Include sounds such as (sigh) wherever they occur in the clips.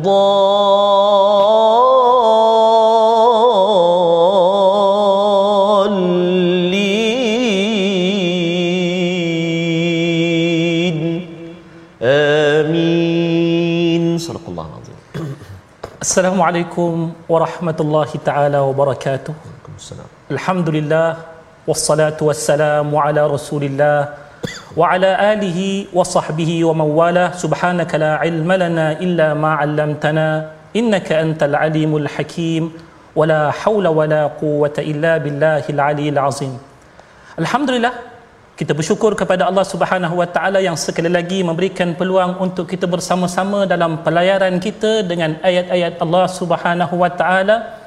الضالين. آمين. صدق الله العظيم. السلام عليكم ورحمة الله تعالى وبركاته. السلام. الحمد لله والصلاة والسلام على رسول الله alihi wa sahbihi wa man wala. Subhanaka la ilma lana illa ma 'allamtana innaka antal alimul hakim. Wala haula wala quwwata illa billahil aliyil azim. Alhamdulillah kita bersyukur kepada Allah Subhanahu Wa Taala yang sekali lagi memberikan peluang untuk kita bersama-sama dalam pelayaran kita dengan ayat-ayat Allah Subhanahu Wa Taala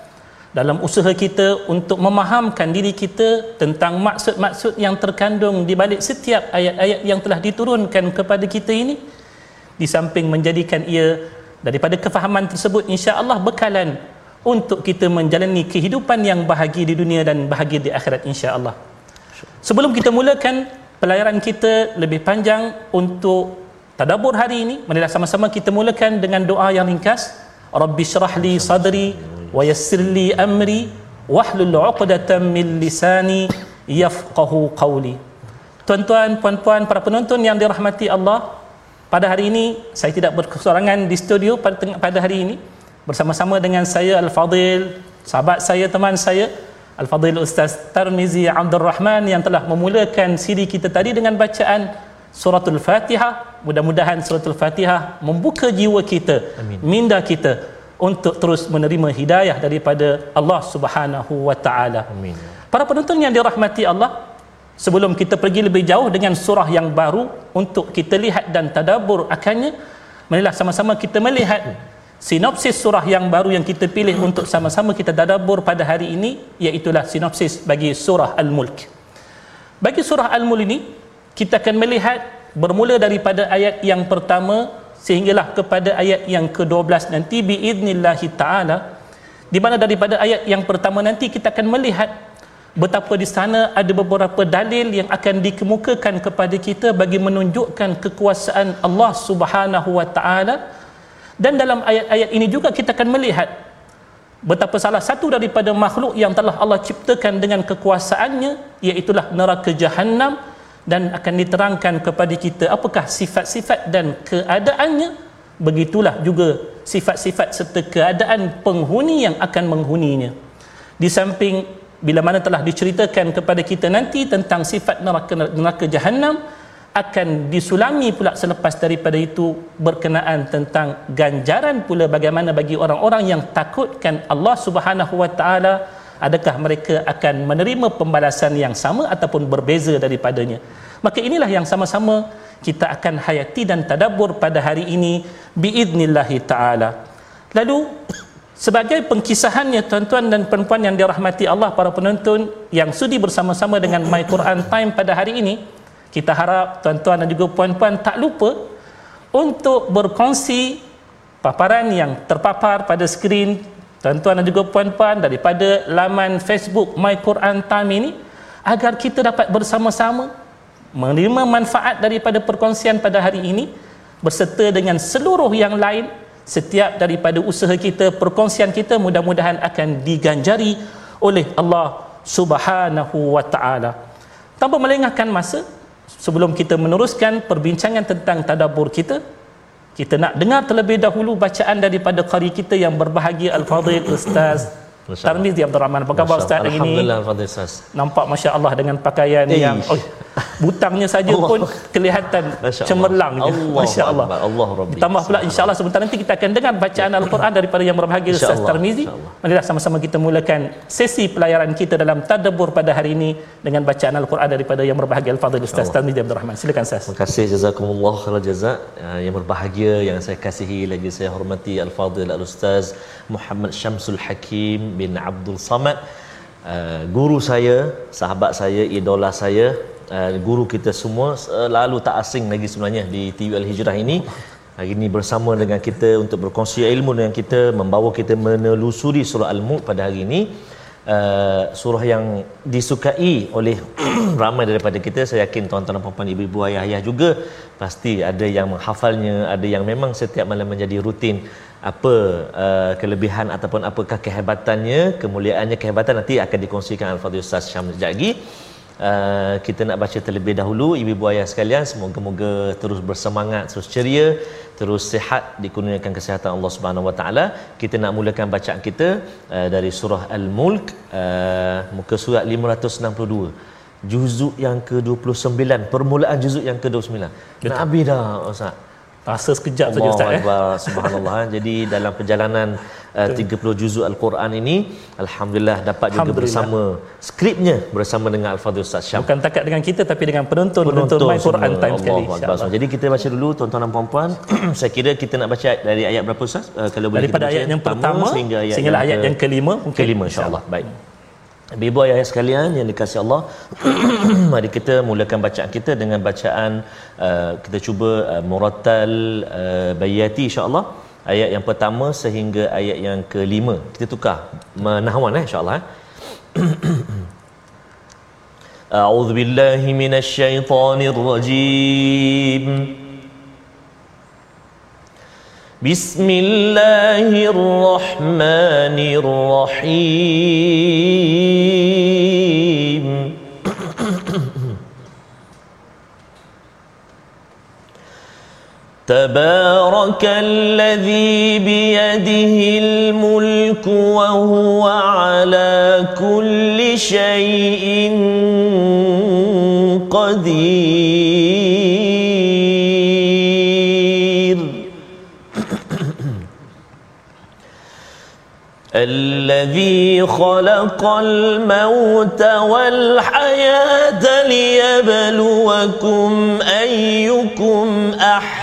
dalam usaha kita untuk memahamkan diri kita tentang maksud-maksud yang terkandung di balik setiap ayat-ayat yang telah diturunkan kepada kita ini di samping menjadikan ia daripada kefahaman tersebut insya-Allah bekalan untuk kita menjalani kehidupan yang bahagia di dunia dan bahagia di akhirat insya-Allah. Sebelum kita mulakan pelayaran kita lebih panjang untuk tadabbur hari ini, marilah sama-sama kita mulakan dengan doa yang ringkas. Rabbi syrah li sadri wa yassir li amri wahlul 'uqdatam min lisani yafqahu qawli. Tuan-tuan, puan-puan, para penonton yang dirahmati Allah, pada hari ini saya tidak berkesorangan di studio pada pada hari ini bersama-sama dengan saya Al-Fadil, sahabat saya, teman saya Al-Fadhil Ustaz Tarmizi Abdul Rahman yang telah memulakan CD kita tadi dengan bacaan suratul Fatihah. Mudah-mudahan suratul Fatihah membuka jiwa kita, Amin. minda kita untuk terus menerima hidayah daripada Allah Subhanahu wa taala. Amin. Para penonton yang dirahmati Allah, sebelum kita pergi lebih jauh dengan surah yang baru untuk kita lihat dan tadabbur akannya, marilah sama-sama kita melihat sinopsis surah yang baru yang kita pilih untuk sama-sama kita tadabbur pada hari ini iaitulah sinopsis bagi surah Al-Mulk. Bagi surah Al-Mulk ini kita akan melihat bermula daripada ayat yang pertama sehinggalah kepada ayat yang ke-12 nanti biidnillahi taala di mana daripada ayat yang pertama nanti kita akan melihat betapa di sana ada beberapa dalil yang akan dikemukakan kepada kita bagi menunjukkan kekuasaan Allah Subhanahu wa taala. Dan dalam ayat-ayat ini juga kita akan melihat betapa salah satu daripada makhluk yang telah Allah ciptakan dengan kekuasaannya iaitulah neraka jahanam dan akan diterangkan kepada kita apakah sifat-sifat dan keadaannya. Begitulah juga sifat-sifat serta keadaan penghuni yang akan menghuninya. Di samping bila mana telah diceritakan kepada kita nanti tentang sifat neraka neraka jahanam akan disulami pula selepas daripada itu berkenaan tentang ganjaran pula bagaimana bagi orang-orang yang takutkan Allah Subhanahu wa taala adakah mereka akan menerima pembalasan yang sama ataupun berbeza daripadanya? Maka inilah yang sama-sama kita akan hayati dan tadabbur pada hari ini biidnillahi taala. Lalu sebagai pengkisahannya tuan-tuan dan puan-puan yang dirahmati Allah para penonton yang sudi bersama-sama dengan My Quran Time pada hari ini kita harap tuan-tuan dan juga puan-puan tak lupa untuk berkongsi paparan yang terpapar pada skrin tuan-tuan dan juga puan-puan daripada laman Facebook My Quran Time ini agar kita dapat bersama-sama menerima manfaat daripada perkongsian pada hari ini berserta dengan seluruh yang lain setiap daripada usaha kita perkongsian kita mudah-mudahan akan diganjari oleh Allah Subhanahu wa taala. Tanpa melengahkan masa sebelum kita meneruskan perbincangan tentang tadabbur kita kita nak dengar terlebih dahulu bacaan daripada qari kita yang berbahagia al-fadil ustaz. Tarmizi Abdul Rahman. Apa khabar Ustaz hari ini? Alhamdulillah Fadil Ustaz. Nampak Masya Allah dengan pakaian Eish. yang oh, butangnya saja Allah. pun kelihatan Masya cemerlang. je. Allahu Masya Allah. Rabbi. Tambah pula insya-Allah sebentar nanti kita akan dengar bacaan Al-Quran daripada yang berbahagia Ustaz. Tarmizi. Marilah sama-sama kita mulakan sesi pelayaran kita dalam tadabbur pada hari ini dengan bacaan Al-Quran daripada yang berbahagia Al-Fadhil Ustaz Tarmizi Abdul Rahman. Silakan Ustaz. Terima kasih jazakumullah khairal jazak uh, yang berbahagia yang saya kasihi lagi saya hormati al-fadil al-ustaz Muhammad Syamsul Hakim bin Abdul Samad uh, guru saya sahabat saya idola saya uh, guru kita semua selalu tak asing lagi sebenarnya di TV Al-Hijrah ini. Hari ini bersama dengan kita untuk berkongsi ilmu dengan kita membawa kita menelusuri surah Al-Mulk pada hari ini. Uh, surah yang disukai oleh (clears throat) ramai daripada kita. Saya yakin tuan-tuan dan puan-puan ibu-ibu ayah-ayah juga pasti ada yang menghafalnya ada yang memang setiap malam menjadi rutin apa uh, kelebihan ataupun apakah kehebatannya kemuliaannya kehebatan nanti akan dikongsikan Al-Fadhil Ustaz Syam sekejap lagi Uh, kita nak baca terlebih dahulu. Ibu-ibu ayah sekalian semoga-moga terus bersemangat terus ceria terus sihat dikurniakan kesihatan Allah Subhanahu Wa Taala. Kita nak mulakan bacaan kita uh, dari surah Al-Mulk uh, muka surat 562 juzuk yang ke-29 permulaan juzuk yang ke-29 nak habis dah ustaz Rasa sekejap saja Allah Ustaz eh. Akbar subhanallah jadi dalam perjalanan uh, 30 juzuk al-Quran ini alhamdulillah dapat juga Alhamdulillah. bersama skripnya bersama dengan al-Fadhil Ustaz Syam Bukan takat dengan kita tapi dengan penonton penonton, My Quran semua. Time sekali. Insya-Allah. Jadi kita baca dulu tuan-tuan dan puan-puan. (clears throat) Saya kira kita nak baca dari ayat berapa Ustaz? Uh, kalau boleh Daripada ayat yang pertama sehingga ayat sehinggalah yang ayat yang kelima mungkin. kelima insya-Allah. Baik. Ibu ayah sekalian yang dikasihi Allah, (clears throat) mari kita mulakan bacaan kita dengan bacaan uh, kita cuba uh, murattal uh, bayati insya-Allah. Ayat yang pertama sehingga ayat yang kelima. Kita tukar menahwan eh insya-Allah. Eh. أعوذ بالله من الشيطان الرجيم بسم الله الرحمن الرحيم تبارك الذي بيده الملك وهو على كل شيء قدير. (clears throat) الذي خلق الموت والحياة ليبلوكم أيكم أحسن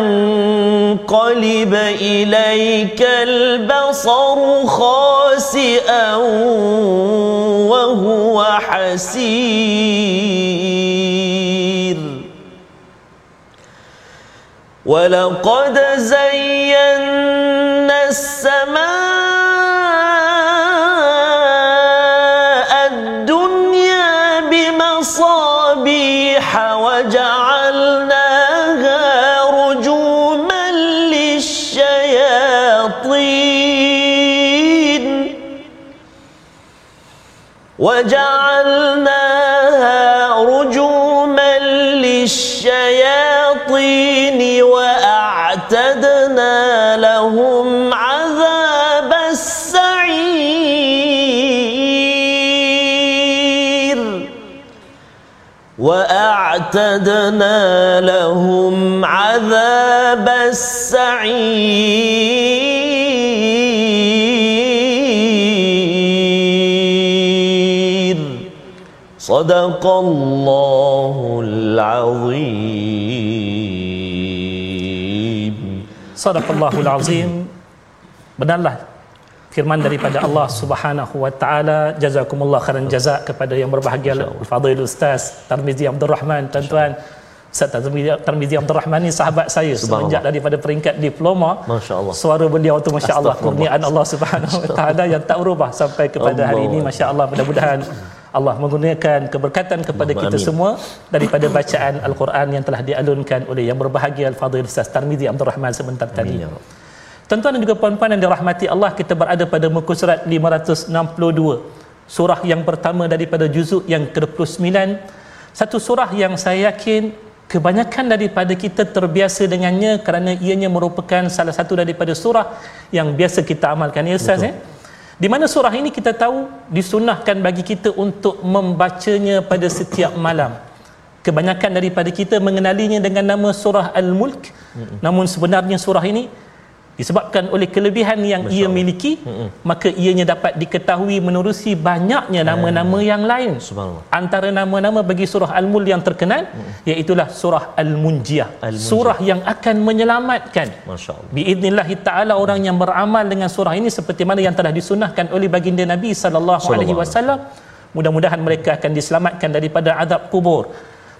ينقلب إليك البصر خاسئا وهو حسير. ولقد زينا وجعلناها رجوما للشياطين وأعتدنا لهم عذاب السعير. وأعتدنا لهم عذاب السعير. صدق الله العظيم Sadaqallahul azim. Benarlah firman daripada Allah Subhanahu wa taala jazakumullah khairan jazak kepada yang berbahagia Fadil Ustaz Tarmizi Abdul Rahman tuan-tuan Ustaz Tarmizi, Tarmizi Abdul Rahman ni sahabat saya semenjak daripada peringkat diploma Masya-Allah. suara beliau tu masya-Allah Astagfirullah. kurniaan Allah Subhanahu wa taala yang tak berubah sampai kepada hari ini masya-Allah mudah-mudahan (laughs) Allah menggunakan keberkatan kepada Allahumma kita amin. semua daripada bacaan Al-Quran yang telah dialunkan oleh yang berbahagia Al-Fadhil Ustaz Tarmizi Abdul Rahman sebentar tadi. Amin, ya. Tuan-tuan dan juga puan-puan yang dirahmati Allah, kita berada pada muka surat 562. Surah yang pertama daripada juzuk yang ke-29. Satu surah yang saya yakin kebanyakan daripada kita terbiasa dengannya kerana ianya merupakan salah satu daripada surah yang biasa kita amalkan. Ya Ustaz eh? Di mana surah ini kita tahu disunahkan bagi kita untuk membacanya pada setiap malam. Kebanyakan daripada kita mengenalinya dengan nama surah Al-Mulk. Namun sebenarnya surah ini disebabkan oleh kelebihan yang ia miliki, maka ianya dapat diketahui menerusi banyaknya nama-nama yang lain. Subhanallah. Antara nama-nama bagi surah Al-Mulk yang terkenal iaitulah surah Al-Munjiyah. Al-Munjiyah. Surah yang akan menyelamatkan Masya-Allah. Taala orang yang beramal dengan surah ini seperti mana yang telah disunahkan oleh baginda Nabi sallallahu alaihi wasallam mudah-mudahan mereka akan diselamatkan daripada azab kubur.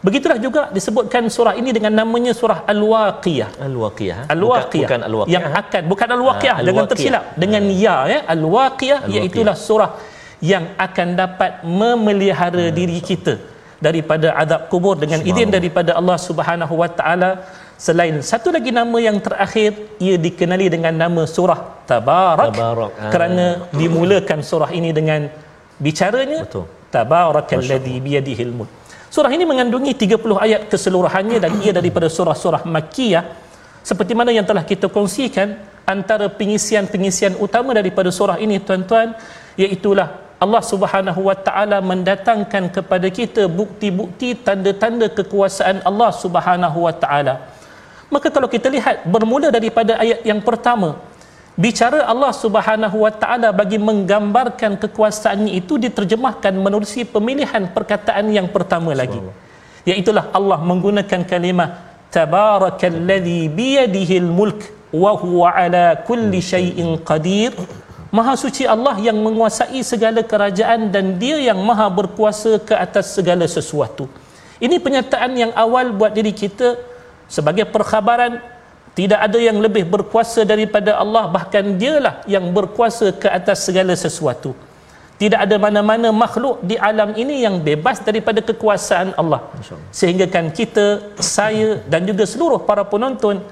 Begitulah juga disebutkan surah ini dengan namanya surah Al-Waqiyah. Al-Waqiyah. ha? Al-Waqiyah Bukan, bukan Al-Waqiyah. yang akan bukan Al-Waqiyah Ah, jangan Al-Waqiyah. tersilap dengan ya ya Al-Waqiyah iaitulah surah yang akan dapat memelihara diri kita daripada azab kubur dengan izin daripada Allah Subhanahu wa taala selain satu lagi nama yang terakhir ia dikenali dengan nama surah Tabarak, Tabarak. Ah. kerana dimulakan surah ini dengan bicaranya Betul. Tabarakalladzi biyadihil mulk Surah ini mengandungi 30 ayat keseluruhannya dan ia daripada surah-surah Makkiyah seperti mana yang telah kita kongsikan antara pengisian-pengisian utama daripada surah ini tuan-tuan iaitulah Allah Subhanahu wa taala mendatangkan kepada kita bukti-bukti tanda-tanda kekuasaan Allah Subhanahu wa taala. Maka kalau kita lihat bermula daripada ayat yang pertama bicara Allah Subhanahu wa taala bagi menggambarkan kekuasaannya itu diterjemahkan menerusi pemilihan perkataan yang pertama lagi. Iaitulah Allah menggunakan kalimah tabarakalladzi biyadihil mulk wa huwa ala kulli syai'in qadir. Maha suci Allah yang menguasai segala kerajaan dan dia yang maha berkuasa ke atas segala sesuatu. Ini penyataan yang awal buat diri kita sebagai perkhabaran tidak ada yang lebih berkuasa daripada Allah bahkan dialah yang berkuasa ke atas segala sesuatu. Tidak ada mana-mana makhluk di alam ini yang bebas daripada kekuasaan Allah. Sehingga kan kita, saya dan juga seluruh para penonton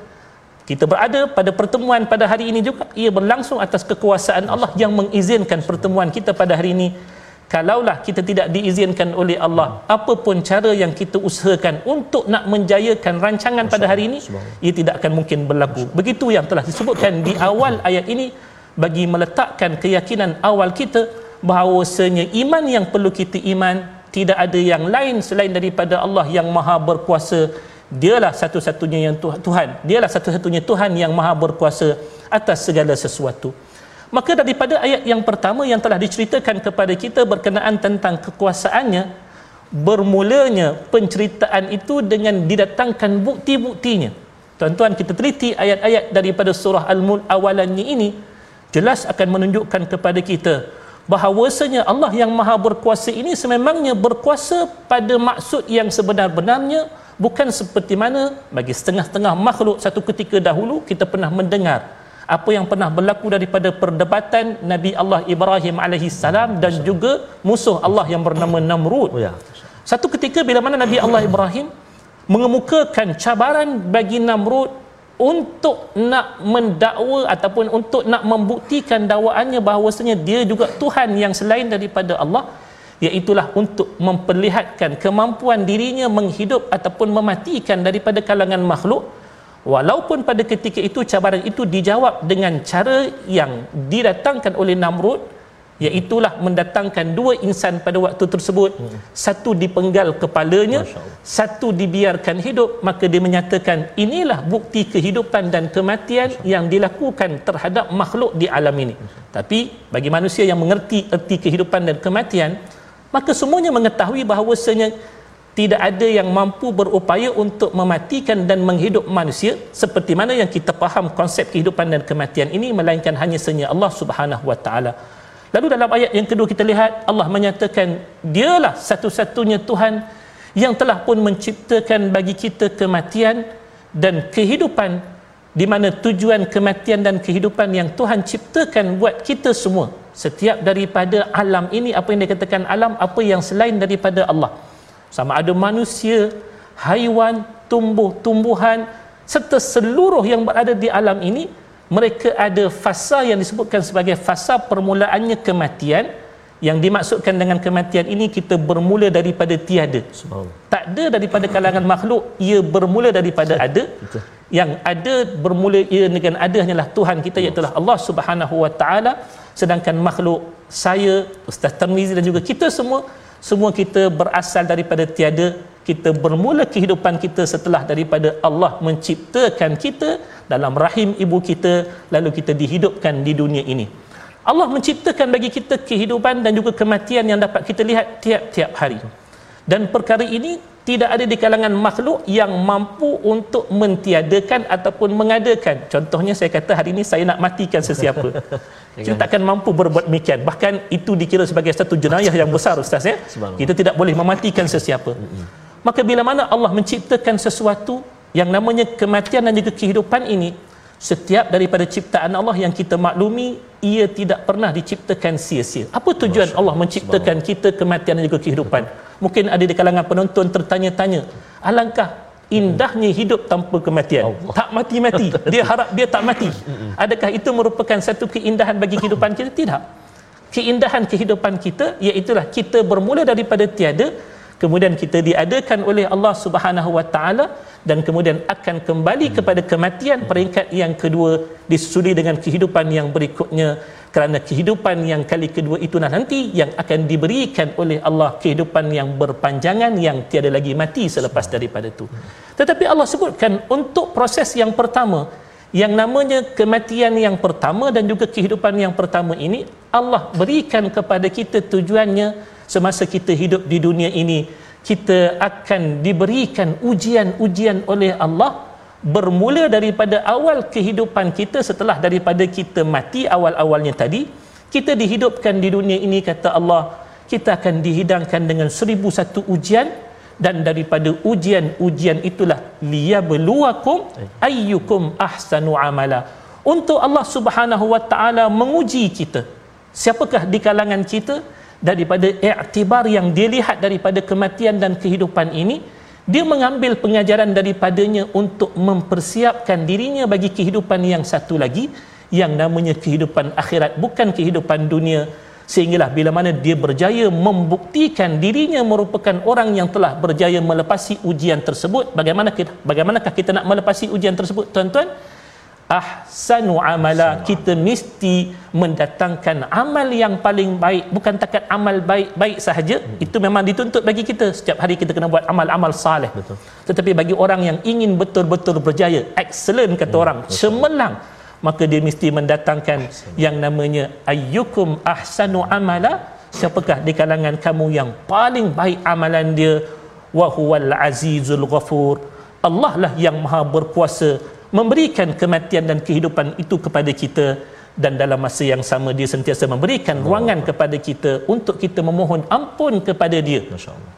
kita berada pada pertemuan pada hari ini juga ia berlangsung atas kekuasaan Allah yang mengizinkan pertemuan kita pada hari ini kalaulah kita tidak diizinkan oleh Allah apapun cara yang kita usahakan untuk nak menjayakan rancangan pada hari ini ia tidak akan mungkin berlaku. Begitu yang telah disebutkan di awal ayat ini bagi meletakkan keyakinan awal kita bahawasanya iman yang perlu kita iman tidak ada yang lain selain daripada Allah yang maha berkuasa. Dialah satu-satunya yang Tuh- Tuhan. Dialah satu-satunya Tuhan yang maha berkuasa atas segala sesuatu maka daripada ayat yang pertama yang telah diceritakan kepada kita berkenaan tentang kekuasaannya bermulanya penceritaan itu dengan didatangkan bukti-buktinya. Tuan-tuan kita teliti ayat-ayat daripada surah Al-Mulk awalannya ini jelas akan menunjukkan kepada kita bahawasanya Allah yang maha berkuasa ini sememangnya berkuasa pada maksud yang sebenar-benarnya bukan seperti mana bagi setengah-setengah makhluk satu ketika dahulu kita pernah mendengar apa yang pernah berlaku daripada perdebatan Nabi Allah Ibrahim alaihi salam dan juga musuh Allah yang bernama Namrud. Oh ya. Satu ketika bila mana Nabi Allah Ibrahim mengemukakan cabaran bagi Namrud untuk nak mendakwa ataupun untuk nak membuktikan dakwaannya bahawasanya dia juga Tuhan yang selain daripada Allah iaitulah untuk memperlihatkan kemampuan dirinya menghidup ataupun mematikan daripada kalangan makhluk walaupun pada ketika itu cabaran itu dijawab dengan cara yang didatangkan oleh Namrud iaitulah mendatangkan dua insan pada waktu tersebut. Satu dipenggal kepalanya satu dibiarkan hidup maka dia menyatakan inilah bukti kehidupan dan kematian yang dilakukan terhadap makhluk di alam ini. Tapi bagi manusia yang mengerti erti kehidupan dan kematian maka semuanya mengetahui bahawasanya tidak ada yang mampu berupaya untuk mematikan dan menghidup manusia seperti mana yang kita faham konsep kehidupan dan kematian ini melainkan hanya senya Allah Subhanahu wa taala. Lalu dalam ayat yang kedua kita lihat Allah menyatakan dialah satu-satunya Tuhan yang telah pun menciptakan bagi kita kematian dan kehidupan di mana tujuan kematian dan kehidupan yang Tuhan ciptakan buat kita semua setiap daripada alam ini apa yang dikatakan alam apa yang selain daripada Allah sama ada manusia haiwan tumbuh-tumbuhan serta seluruh yang berada di alam ini mereka ada fasa yang disebutkan sebagai fasa permulaannya kematian. Yang dimaksudkan dengan kematian ini kita bermula daripada tiada. Tak ada daripada kalangan makhluk ia bermula daripada ada. Yang ada bermula ia dengan ada hanyalah Tuhan kita iaitu Allah Subhanahu wa taala. Sedangkan makhluk saya Ustaz Tarmizi dan juga kita semua semua kita berasal daripada tiada kita bermula kehidupan kita setelah daripada Allah menciptakan kita dalam rahim ibu kita lalu kita dihidupkan di dunia ini. Allah menciptakan bagi kita kehidupan dan juga kematian yang dapat kita lihat tiap-tiap hari. Dan perkara ini tidak ada di kalangan makhluk yang mampu untuk mentiadakan ataupun mengadakan. Contohnya saya kata hari ini saya nak matikan sesiapa. (laughs) Kita takkan mampu berbuat demikian. Bahkan itu dikira sebagai satu jenayah yang besar ustaz ya. Kita tidak boleh mematikan sesiapa. Maka bila mana Allah menciptakan sesuatu yang namanya kematian dan juga kehidupan ini setiap daripada ciptaan Allah yang kita maklumi ia tidak pernah diciptakan sia-sia. Apa tujuan Allah menciptakan kita kematian dan juga kehidupan? Mungkin ada di kalangan penonton tertanya-tanya alangkah indahnya hidup tanpa kematian? Allah. tak mati-mati. Dia (laughs) harap dia tak mati. Adakah itu merupakan satu keindahan bagi kehidupan kita? Tidak. Keindahan kehidupan kita iaitulah kita bermula daripada tiada kemudian kita diadakan oleh Allah Subhanahu wa taala dan kemudian akan kembali kepada kematian peringkat yang kedua disusuli dengan kehidupan yang berikutnya. Kerana kehidupan yang kali kedua itu nanti yang akan diberikan oleh Allah kehidupan yang berpanjangan yang tiada lagi mati selepas daripada itu. Tetapi Allah sebutkan untuk proses yang pertama yang namanya kematian yang pertama dan juga kehidupan yang pertama ini Allah berikan kepada kita tujuannya semasa kita hidup di dunia ini. Kita akan diberikan ujian-ujian oleh Allah bermula daripada awal kehidupan kita setelah daripada kita mati awal-awalnya tadi. Kita dihidupkan di dunia ini kata Allah kita akan dihidangkan dengan seribu satu ujian dan daripada ujian-ujian itulah liyabluwakum ayyukum ahsanu amala. Untuk Allah Subhanahu wa taala menguji kita siapakah di kalangan kita daripada iktibar yang dia lihat daripada kematian dan kehidupan ini dia mengambil pengajaran daripadanya untuk mempersiapkan dirinya bagi kehidupan yang satu lagi yang namanya kehidupan akhirat bukan kehidupan dunia sehinggalah bila mana dia berjaya membuktikan dirinya merupakan orang yang telah berjaya melepasi ujian tersebut bagaimana kita bagaimanakah kita nak melepasi ujian tersebut tuan-tuan ahsanu amala kita mesti mendatangkan amal yang paling baik bukan takat amal baik-baik sahaja hmm. itu memang dituntut bagi kita setiap hari kita kena buat amal-amal saleh Betul. tetapi bagi orang yang ingin betul-betul berjaya excellent kata hmm. orang cemerlang maka dia mesti mendatangkan yang namanya ayyukum ahsanu amala? Siapakah di kalangan kamu yang paling baik amalan dia? Wa huwal azizul ghafur. Allah lah yang maha berkuasa memberikan kematian dan kehidupan itu kepada kita. Dan dalam masa yang sama dia sentiasa memberikan ruangan kepada kita untuk kita memohon ampun kepada dia.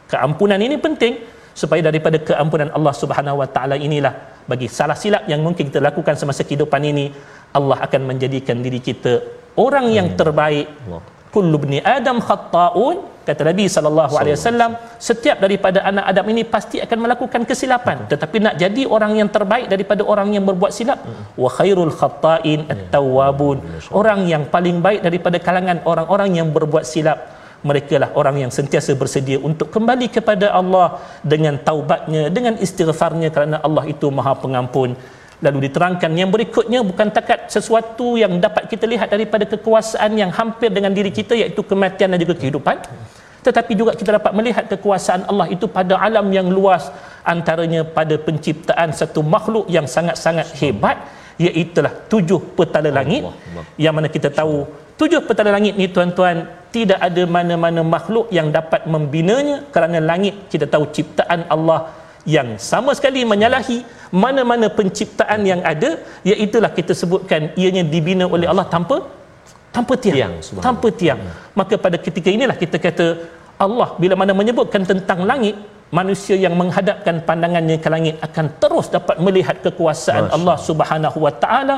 Keampunan ini penting supaya daripada keampunan Allah Subhanahu wa taala inilah bagi salah silap yang mungkin kita lakukan semasa kehidupan ini Allah akan menjadikan diri kita orang yang terbaik. Kullu ibni adam khata'un kata Nabi sallallahu alaihi wasallam setiap daripada anak Adam ini pasti akan melakukan kesilapan. Tetapi nak jadi orang yang terbaik daripada orang yang berbuat silap wa khairul khata'in at-tawwabun. Orang yang paling baik daripada kalangan orang-orang yang berbuat silap mereka lah orang yang sentiasa bersedia untuk kembali kepada Allah dengan taubatnya dengan istighfarnya kerana Allah itu maha pengampun. Lalu diterangkan yang berikutnya bukan takat sesuatu yang dapat kita lihat daripada kekuasaan yang hampir dengan diri kita iaitu kematian dan juga kehidupan. Tetapi juga kita dapat melihat kekuasaan Allah itu pada alam yang luas antaranya pada penciptaan satu makhluk yang sangat-sangat hebat iaitu tujuh petala langit yang mana kita tahu. Tujuh petala langit ni tuan-tuan tidak ada mana-mana makhluk yang dapat membinanya kerana langit kita tahu ciptaan Allah yang sama sekali menyalahi mana-mana penciptaan yang ada. Iaitulah kita sebutkan ianya dibina oleh Allah tanpa tanpa tiang, tiang tanpa tiang. Hmm. maka pada ketika inilah kita kata Allah bila mana menyebutkan tentang langit manusia yang menghadapkan pandangannya ke langit akan terus dapat melihat kekuasaan Masya. Allah Subhanahu wa taala.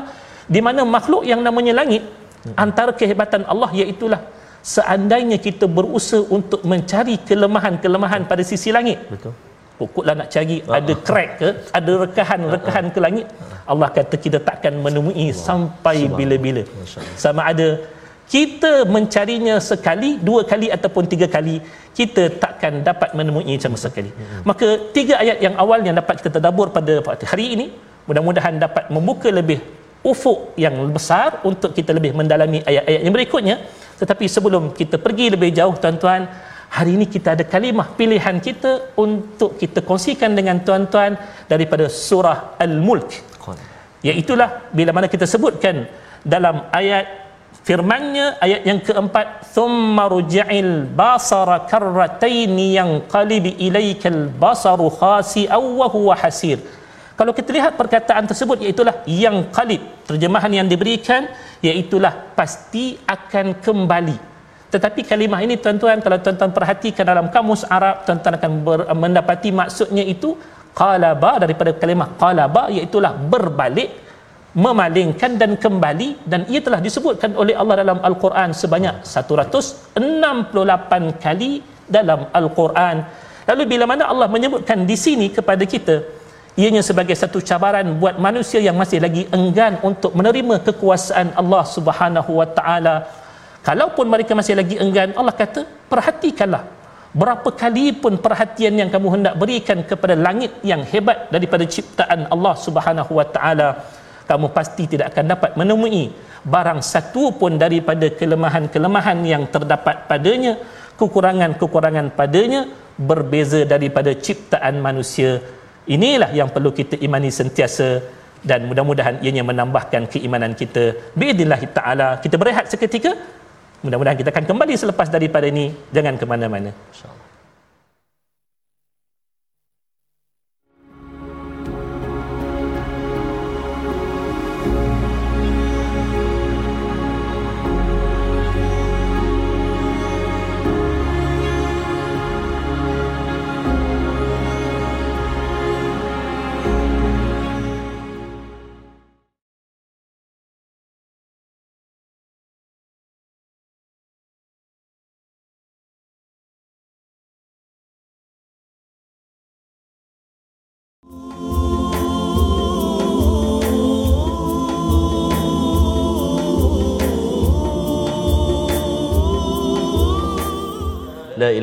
Di mana makhluk yang namanya langit hmm. antara kehebatan Allah iaitulah seandainya kita berusaha untuk mencari kelemahan-kelemahan pada sisi langit betul. pokoklah nak cari uh ada crack ke ada rekahan-rekahan ke langit Allah kata kita takkan menemui sampai bila-bila. Sama ada kita mencarinya sekali dua kali ataupun tiga kali kita takkan dapat menemui sama sekali. Hmm. maka tiga ayat yang awal yang dapat kita tadabbur pada hari ini mudah-mudahan dapat membuka lebih ufuk yang besar untuk kita lebih mendalami ayat-ayat yang berikutnya. Tetapi sebelum kita pergi lebih jauh tuan-tuan hari ini kita ada kalimah pilihan kita untuk kita kongsikan dengan tuan-tuan daripada surah Al-Mulk. Iaitulah bila mana kita sebutkan dalam ayat firmannya ayat yang keempat thumma ruja'il basara karratain yang qalibi ilaikal basaru khasi'aw wa huwa hasir. Kalau kita lihat perkataan tersebut iaitulah yang qalib terjemahan yang diberikan iaitulah pasti akan kembali. Tetapi kalimah ini tuan-tuan kalau tuan-tuan perhatikan dalam kamus Arab tuan-tuan akan ber- mendapati maksudnya itu qalaba daripada kalimah qalaba iaitu berbalik memalingkan dan kembali dan ia telah disebutkan oleh Allah dalam Al-Quran sebanyak 168 kali dalam Al-Quran. Lalu bila mana Allah menyebutkan di sini kepada kita ianya sebagai satu cabaran buat manusia yang masih lagi enggan untuk menerima kekuasaan Allah Subhanahu wa taala Kalaupun mereka masih lagi enggan, Allah kata, perhatikanlah berapa kali pun perhatian yang kamu hendak berikan kepada langit yang hebat daripada ciptaan Allah Subhanahu wa taala, kamu pasti tidak akan dapat menemui barang satu pun daripada kelemahan-kelemahan yang terdapat padanya, kekurangan-kekurangan padanya berbeza daripada ciptaan manusia. Inilah yang perlu kita imani sentiasa dan mudah-mudahan ianya menambahkan keimanan kita. Biidznillah taala kita berehat seketika Mudah-mudahan kita akan kembali selepas daripada ini. Jangan ke mana-mana. InsyaAllah.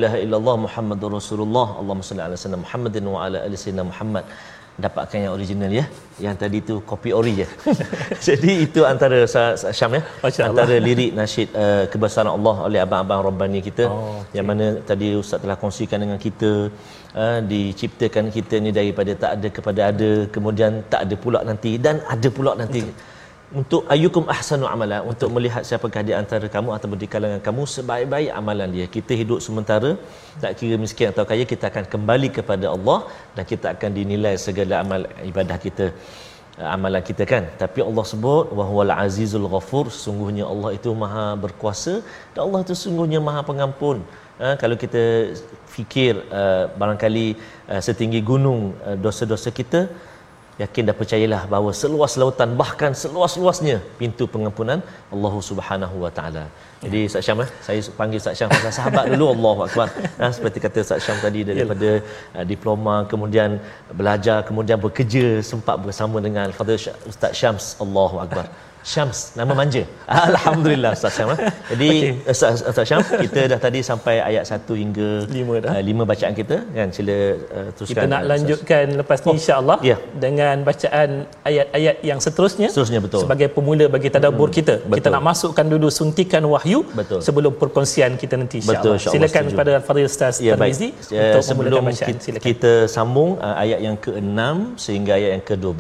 Ilaha illallah Muhammadur Rasulullah. Allahumma salli ala sayyidina Muhammadin wa ala ali sayyidina Muhammad. Dapatkan yang original ya. Yang tadi tu kopi ori je. (laughs) Jadi itu antara Syam ya. Antara lirik nasyid uh, kebesaran Allah oleh abang-abang Rabbani kita. Oh, okay. yang mana tadi ustaz telah kongsikan dengan kita uh, diciptakan kita ni daripada tak ada kepada ada kemudian tak ada pula nanti dan ada pula nanti. Betul untuk ayukum ahsanu amala untuk melihat siapakah di antara kamu atau di kalangan kamu sebaik-baik amalan dia. Kita hidup sementara tak kira miskin atau kaya kita akan kembali kepada Allah dan kita akan dinilai segala amal ibadah kita eh, amalan kita kan. Tapi Allah sebut wahwal azizul ghafur sungguhnya Allah itu maha berkuasa dan Allah itu sungguhnya maha pengampun. Ha, kalau kita fikir uh, barangkali uh, setinggi gunung uh, dosa-dosa kita yakin dan percayalah bahawa seluas lautan bahkan seluas-luasnya pintu pengampunan Allah Subhanahu wa taala. Jadi Ustaz Syam eh, saya panggil Ustaz Syam pasal sahabat dulu Allahu akbar. Nah, seperti kata Ustaz Syam tadi daripada uh, diploma kemudian belajar kemudian bekerja sempat bersama dengan Fadil Ustaz Syams Allahu akbar. Syams nama manja. (laughs) Alhamdulillah Ustaz Syam. eh. Jadi okay. Ustaz, Ustaz Syam kita dah tadi sampai ayat 1 hingga Lima dah. Uh, lima bacaan kita kan sila uh, teruskan. Kita nak Ustaz. lanjutkan lepas ni insya-Allah ya. dengan bacaan ayat-ayat yang seterusnya. Seterusnya, betul. Sebagai pemula bagi tadabbur kita. Kita betul. nak masukkan dulu suntikan wahyu Betul. sebelum perkongsian kita nanti insya-Allah. Betul, insya-Allah, Silakan setuju. kepada Al-Fadhil Ustaz baik. Tarmizi Ya, untuk sebelum memulakan bacaan. kita, Silakan. kita sambung uh, ayat yang ke-6 sehingga ayat yang ke-12,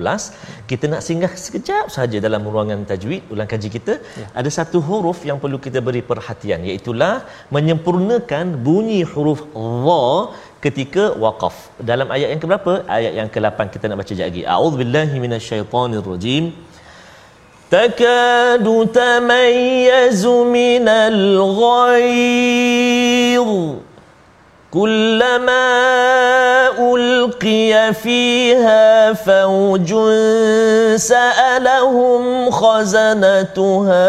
kita nak singgah sekejap saja dalam ruangan tajwid ulang kaji kita ya. ada satu huruf yang perlu kita beri perhatian iaitu menyempurnakan bunyi huruf dha ketika waqaf. Dalam ayat yang keberapa? Ayat yang ke-8 kita nak baca lagi. A'udzubillahi minasyaitonirrajim takadu tamayyazu minal الغيظ كلما ألقي فيها فوج سألهم خزنتها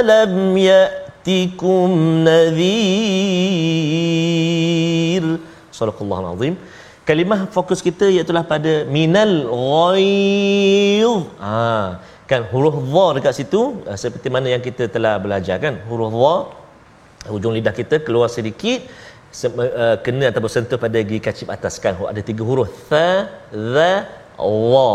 ألم يأتكم نذير صدق الله العظيم kalimah fokus kita iaitu pada minal ghaidh ha kan huruf dha dekat situ ah, seperti mana yang kita telah belajar kan huruf dha hujung lidah kita keluar sedikit se- uh, kena ataupun sentuh pada gigi kacip atas. Kan ada tiga huruf. Tha dha wa.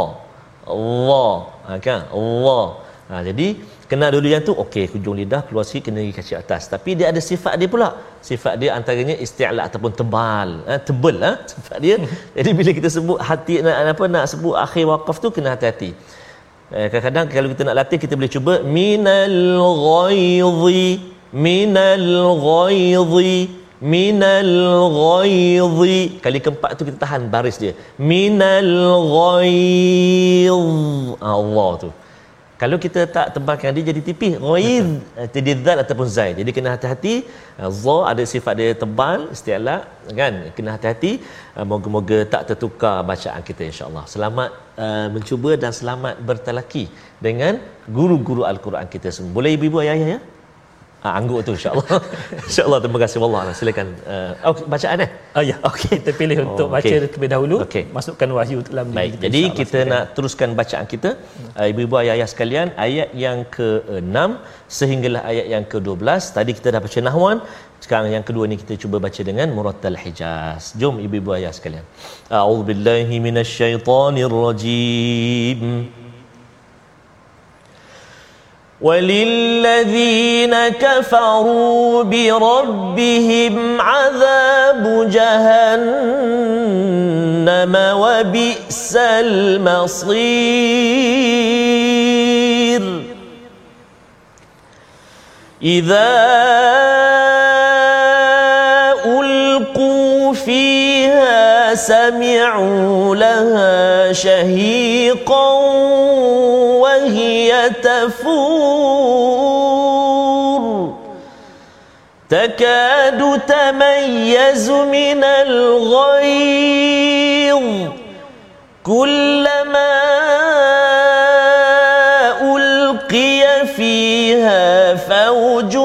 Wa. Ha, kan? Wa. Ha, jadi kena dulu yang tu okey hujung lidah keluar sikit kena gigi kacip atas. Tapi dia ada sifat dia pula. Sifat dia antaranya isti'la ataupun tebal. Ha, tebal ha, (laughs) sifat dia. (laughs) Jadi bila kita sebut hati nak apa nak sebut akhir waqaf tu kena hati-hati. Eh, kadang-kadang kalau kita nak latih kita boleh cuba minal ghaidhi minal ghaidhi minal ghaidhi kali keempat tu kita tahan baris dia. Minal ghaidh Allah tu. Kalau kita tak tebalkan dia jadi tipis. Ghaidh Eh, jadi zal ataupun zai jadi kena hati-hati. Eh, za ada sifat dia tebal isti'la kan? Kena hati-hati. Eh, moga-moga tak tertukar bacaan kita insyaallah. Selamat uh, mencuba dan selamat bertalaki dengan guru-guru al-Quran kita semua. Boleh ibu-ibu ayah-ayah ya Ha, angguk tu insyaAllah. (laughs) InsyaAllah terima kasih. Allah Silakan. Uh, oh, Bacaan eh? Ah ya, okay. kita pilih untuk Oh, baca okey. terlebih dahulu. Okey. Masukkan wahyu dalam diri Baik, kita, jadi kita nak teruskan bacaan kita. Uh, Ibu-ibu ayah-ayah sekalian Ayat yang ke-6 Sehinggalah ayat yang ke-12 Tadi kita dah baca Nahwan Sekarang yang kedua ni kita cuba baca dengan Murattal Hijaz. Jom ibu-ibu ayah sekalian. A'udzubillahi minasyaitanirrajim وللذين كفروا بربهم عذاب جهنم وبئس المصير. إذا ألقوا فيها سمعوا لها شهيقا تفور تكاد تميز من الغيظ. كلما ألقي فيها فوج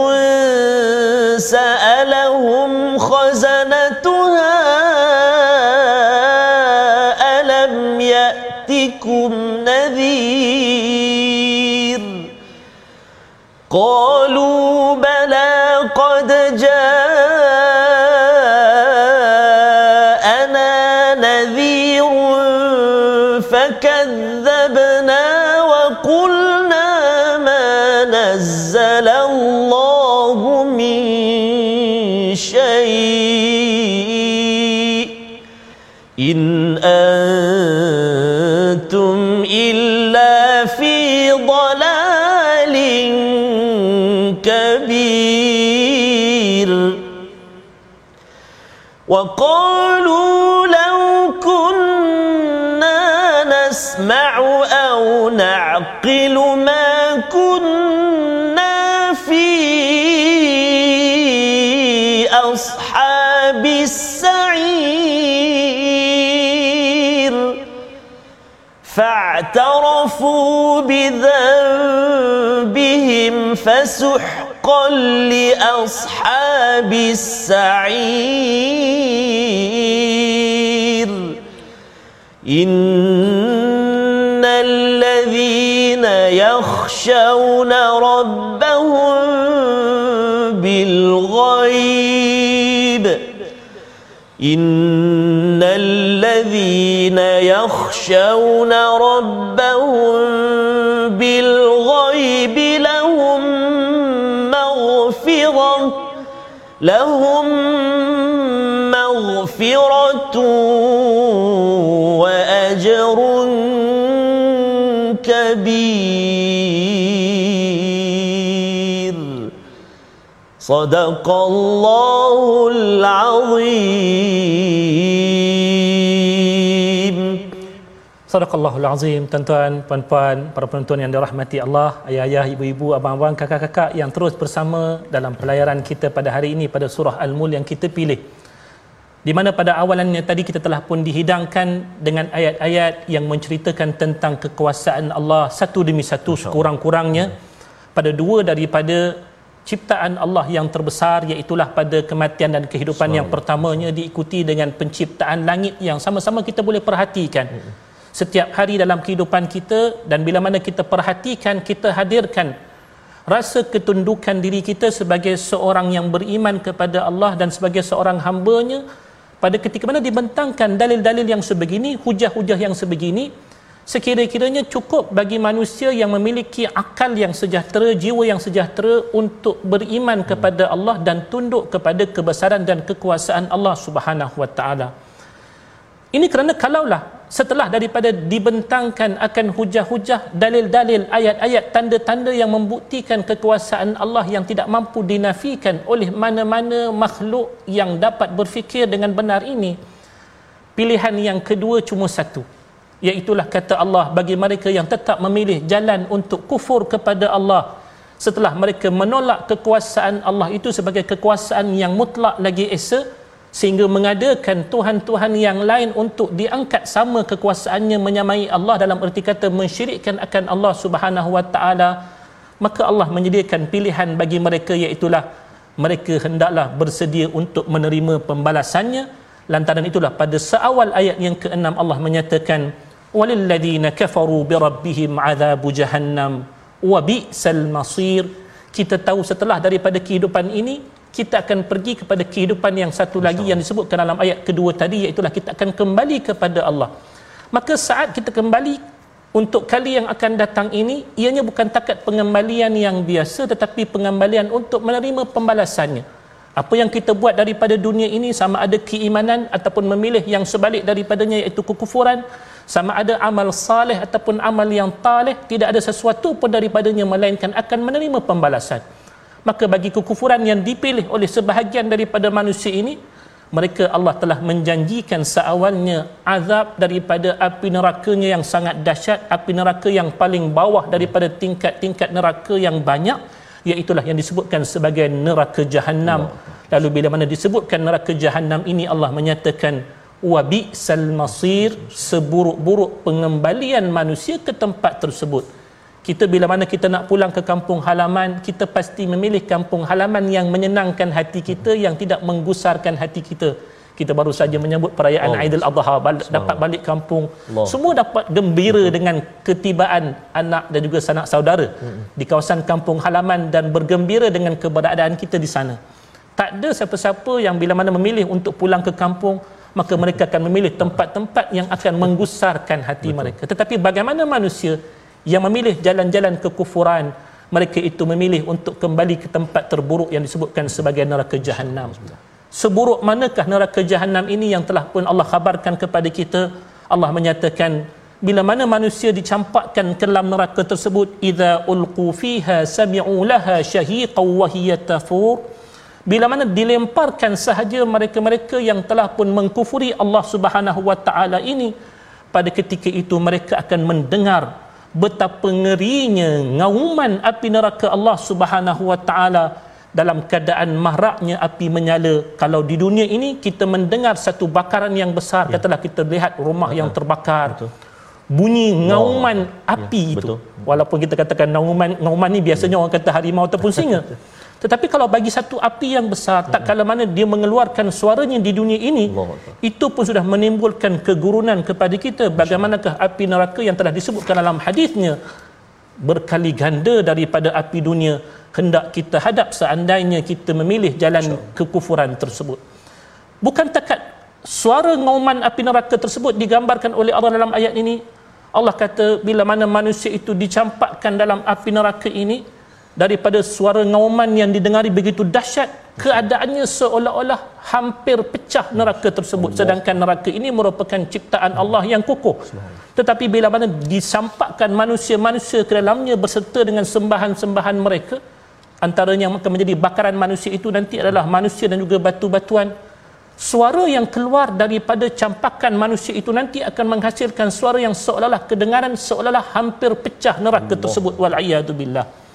سألهم خزنتها قالوا بلى قد جاءنا نذير فكذبنا وقلنا ما نزل الله من شيء. إن وقالوا لو كنا نسمع أو نعقل ما كنا في أصحاب السعير. فاعترفوا بذنبهم فسحقا لأصحاب السعير. إن الذين يخشون ربهم بالغيب. إن الذين يخشون ربهم لهم مغفرة وأجر كبير. صدق الله العظيم. Sadaqallahul Azim, tuan-tuan, puan-puan, para penonton yang dirahmati Allah, ayah-ayah, ibu-ibu, abang-abang, kakak-kakak yang terus bersama dalam pelayaran kita pada hari ini pada surah Al-Mul yang kita pilih. Di mana pada awalannya tadi kita telah pun dihidangkan dengan ayat-ayat yang menceritakan tentang kekuasaan Allah satu demi satu sekurang-kurangnya. Pada dua daripada ciptaan Allah yang terbesar iaitulah pada kematian dan kehidupan yang pertamanya diikuti dengan penciptaan langit yang sama-sama kita boleh perhatikan setiap hari dalam kehidupan kita dan bila mana kita perhatikan kita hadirkan rasa ketundukan diri kita sebagai seorang yang beriman kepada Allah dan sebagai seorang hambanya pada ketika mana dibentangkan dalil-dalil yang sebegini hujah-hujah yang sebegini sekira-kiranya cukup bagi manusia yang memiliki akal yang sejahtera jiwa yang sejahtera untuk beriman kepada Allah dan tunduk kepada kebesaran dan kekuasaan Allah Subhanahu wa taala. Ini kerana kalaulah setelah daripada dibentangkan akan hujah-hujah dalil-dalil ayat-ayat tanda-tanda yang membuktikan kekuasaan Allah yang tidak mampu dinafikan oleh mana-mana makhluk yang dapat berfikir dengan benar ini pilihan yang kedua cuma satu iaitulah kata Allah bagi mereka yang tetap memilih jalan untuk kufur kepada Allah. Setelah mereka menolak kekuasaan Allah itu sebagai kekuasaan yang mutlak lagi esa sehingga mengadakan tuhan-tuhan yang lain untuk diangkat sama kekuasaannya menyamai Allah dalam erti kata mensyirikkan akan Allah Subhanahu wa taala maka Allah menyediakan pilihan bagi mereka iaitu mereka hendaklah bersedia untuk menerima pembalasannya. Lantaran itulah pada seawal ayat yang keenam Allah menyatakan walil ladina kafaru bi rabbihim adzabu jahannam wa bi'sal masir. Kita tahu setelah daripada kehidupan ini kita akan pergi kepada kehidupan yang satu lagi yang disebutkan dalam ayat kedua tadi iaitu kita akan kembali kepada Allah. Maka saat kita kembali untuk kali yang akan datang ini ianya bukan takat pengembalian yang biasa tetapi pengembalian untuk menerima pembalasannya. Apa yang kita buat daripada dunia ini sama ada keimanan ataupun memilih yang sebalik daripadanya iaitu kekufuran sama ada amal saleh ataupun amal yang taleh tidak ada sesuatu pun daripadanya melainkan akan menerima pembalasan maka bagi kekufuran yang dipilih oleh sebahagian daripada manusia ini mereka Allah telah menjanjikan seawalnya azab daripada api nerakanya yang sangat dahsyat api neraka yang paling bawah daripada tingkat-tingkat neraka yang banyak iaitulah yang disebutkan sebagai neraka jahanam lalu bila mana disebutkan neraka jahanam ini Allah menyatakan wa bi'sal masir seburuk-buruk pengembalian manusia ke tempat tersebut kita bila mana kita nak pulang ke kampung halaman kita pasti memilih kampung halaman yang menyenangkan hati kita yang tidak menggusarkan hati kita kita baru saja menyambut perayaan oh. Aidil Adha dapat balik kampung Allah. semua dapat gembira Allah. dengan ketibaan anak dan juga sanak saudara hmm. di kawasan kampung halaman dan bergembira dengan keberadaan kita di sana tak ada siapa-siapa yang bila mana memilih untuk pulang ke kampung maka mereka akan memilih tempat-tempat yang akan menggusarkan hati Betul. mereka tetapi bagaimana manusia yang memilih jalan-jalan kekufuran mereka itu memilih untuk kembali ke tempat terburuk yang disebutkan sebagai neraka jahanam seburuk manakah neraka jahanam ini yang telah pun Allah khabarkan kepada kita? Allah menyatakan bila mana manusia dicampakkan ke dalam neraka tersebut idza ulqu fiha sami'u laha shahiqan wa hiya tafur. Bila mana dilemparkan sahaja mereka-mereka yang telah pun mengkufuri Allah Subhanahu wa taala ini pada ketika itu mereka akan mendengar betapa ngerinya ngauman api neraka Allah Subhanahu wa taala dalam keadaan mahraknya api menyala kalau di dunia ini kita mendengar satu bakaran yang besar ya. katalah kita lihat rumah yang terbakar Betul. bunyi ngauman oh. api ya. itu walaupun kita katakan ngauman ngauman ni biasanya ya. orang kata harimau ataupun singa Tetapi kalau bagi satu api yang besar, tak kala mana dia mengeluarkan suaranya di dunia ini, itu pun sudah menimbulkan kegurunan kepada kita. Bagaimanakah api neraka yang telah disebutkan dalam hadisnya? berkali ganda daripada api dunia hendak kita hadap seandainya kita memilih jalan kekufuran tersebut bukan takat suara ngauman api neraka tersebut digambarkan oleh Allah dalam ayat ini Allah kata bila mana manusia itu dicampakkan dalam api neraka ini daripada suara ngauman yang didengari begitu dahsyat keadaannya seolah-olah hampir pecah neraka tersebut. Sedangkan neraka ini merupakan ciptaan Allah yang kukuh. Tetapi bila mana disampakkan manusia-manusia ke dalamnya berserta dengan sembahan-sembahan mereka antaranya yang akan menjadi bakaran manusia itu nanti adalah manusia dan juga batu-batuan. Suara yang keluar daripada campakan manusia itu nanti akan menghasilkan suara yang seolah-olah kedengaran seolah-olah hampir pecah neraka tersebut. Wal billah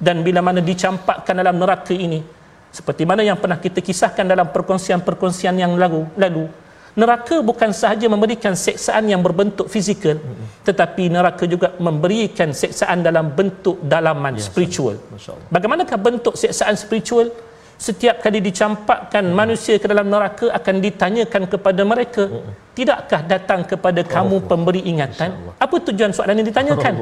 dan bila mana dicampakkan dalam neraka ini seperti mana yang pernah kita kisahkan dalam perkongsian-perkongsian yang lalu lalu neraka bukan sahaja memberikan seksaan yang berbentuk fizikal tetapi neraka juga memberikan seksaan dalam bentuk dalaman ya, spiritual. Bagaimanakah bentuk seksaan spiritual setiap kali dicampakkan hmm. manusia ke dalam neraka akan ditanyakan kepada mereka hmm. tidakkah datang kepada kamu oh, pemberi ingatan apa tujuan soalan yang ditanyakan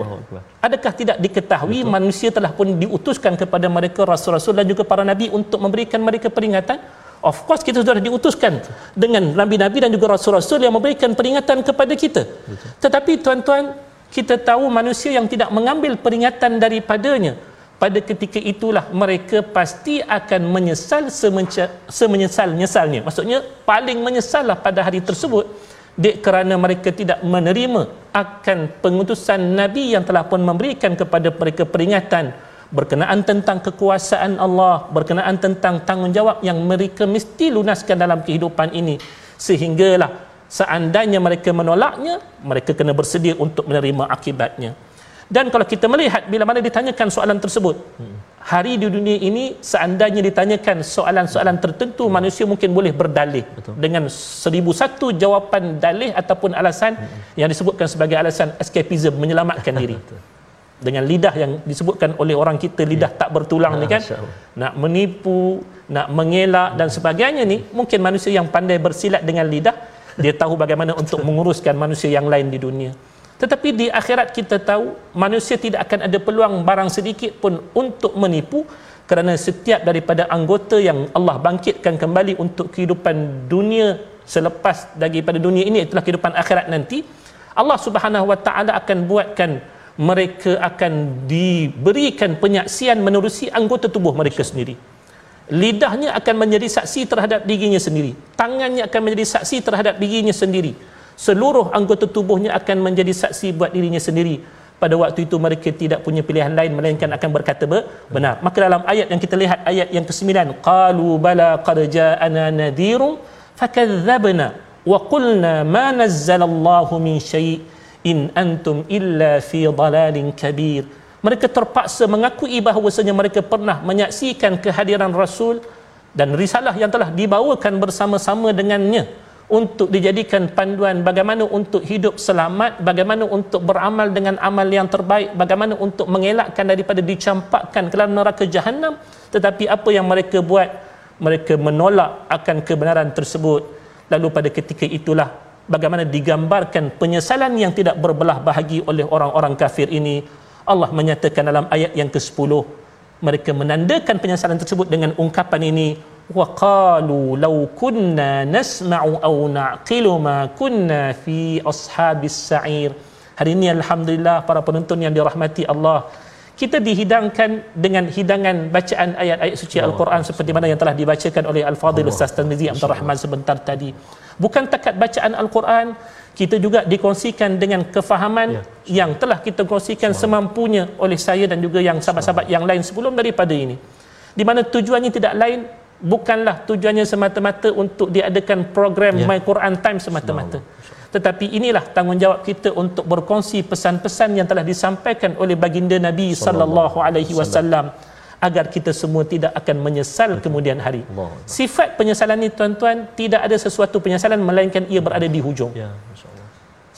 adakah tidak diketahui Betul. manusia telah pun diutuskan kepada mereka rasul-rasul dan juga para nabi untuk memberikan mereka peringatan of course kita sudah diutuskan dengan nabi-nabi dan juga rasul-rasul yang memberikan peringatan kepada kita Betul. tetapi tuan-tuan kita tahu manusia yang tidak mengambil peringatan daripadanya pada ketika itulah mereka pasti akan menyesal semenyesal-nyesalnya maksudnya paling menyesallah pada hari tersebut dek kerana mereka tidak menerima akan pengutusan Nabi yang telah pun memberikan kepada mereka peringatan. Berkenaan tentang kekuasaan Allah berkenaan tentang tanggungjawab yang mereka mesti lunaskan dalam kehidupan ini. Sehinggalah seandainya mereka menolaknya mereka kena bersedia untuk menerima akibatnya dan kalau kita melihat bila mana ditanyakan soalan tersebut hari di dunia ini seandainya ditanyakan soalan-soalan tertentu manusia mungkin boleh berdalih Betul. dengan seribu satu jawapan dalih ataupun alasan yang disebutkan sebagai alasan escapism menyelamatkan diri (laughs) dengan lidah yang disebutkan oleh orang kita lidah ya. tak bertulang ni kan nak menipu nak mengelak dan sebagainya ni mungkin manusia yang pandai bersilat dengan lidah dia tahu bagaimana untuk menguruskan manusia yang lain di dunia tetapi di akhirat kita tahu manusia tidak akan ada peluang barang sedikit pun untuk menipu kerana setiap daripada anggota yang Allah bangkitkan kembali untuk kehidupan dunia selepas daripada dunia ini itulah kehidupan akhirat nanti Allah Subhanahu Wa Taala akan buatkan mereka akan diberikan penyaksian menerusi anggota tubuh mereka sendiri. Lidahnya akan menjadi saksi terhadap dirinya sendiri. Tangannya akan menjadi saksi terhadap dirinya sendiri seluruh anggota tubuhnya akan menjadi saksi buat dirinya sendiri. Pada waktu itu mereka tidak punya pilihan lain melainkan akan berkata benar. Maka dalam ayat yang kita lihat ayat yang ke-9 qalu bala qad ja'ana nadhirun fakadzabna wa qulna ma nazzalallahu min syai' in antum illa fi dalalin kabir mereka terpaksa mengakui bahawasanya mereka pernah menyaksikan kehadiran rasul dan risalah yang telah dibawakan bersama-sama dengannya untuk dijadikan panduan bagaimana untuk hidup selamat, bagaimana untuk beramal dengan amal yang terbaik, bagaimana untuk mengelakkan daripada dicampakkan ke dalam neraka jahanam. Tetapi apa yang mereka buat? Mereka menolak akan kebenaran tersebut. Lalu pada ketika itulah bagaimana digambarkan penyesalan yang tidak berbelah bahagi oleh orang-orang kafir ini. Allah menyatakan dalam ayat yang ke-10 mereka menandakan penyesalan tersebut dengan ungkapan ini وقالوا لو كنا نسمع أو نعقل ما كنا في أصحاب السعير hari ini Alhamdulillah para penonton yang dirahmati Allah kita dihidangkan dengan hidangan bacaan ayat-ayat suci Al-Quran seperti mana yang telah dibacakan oleh Al-Fadhil Ustaz Tanmizi Abdul Rahman sebentar tadi bukan takat bacaan Al-Quran kita juga dikongsikan dengan kefahaman ya. yang telah kita kongsikan semampunya oleh saya dan juga yang sahabat-sahabat yang lain sebelum daripada ini di mana tujuannya tidak lain bukanlah tujuannya semata-mata untuk diadakan program ya. My Quran Time semata-mata tetapi inilah tanggungjawab kita untuk berkongsi pesan-pesan yang telah disampaikan oleh baginda Nabi sallallahu alaihi wasallam agar kita semua tidak akan menyesal kemudian hari. Sifat penyesalan ini tuan-tuan tidak ada sesuatu penyesalan melainkan ia berada di hujung. Ya,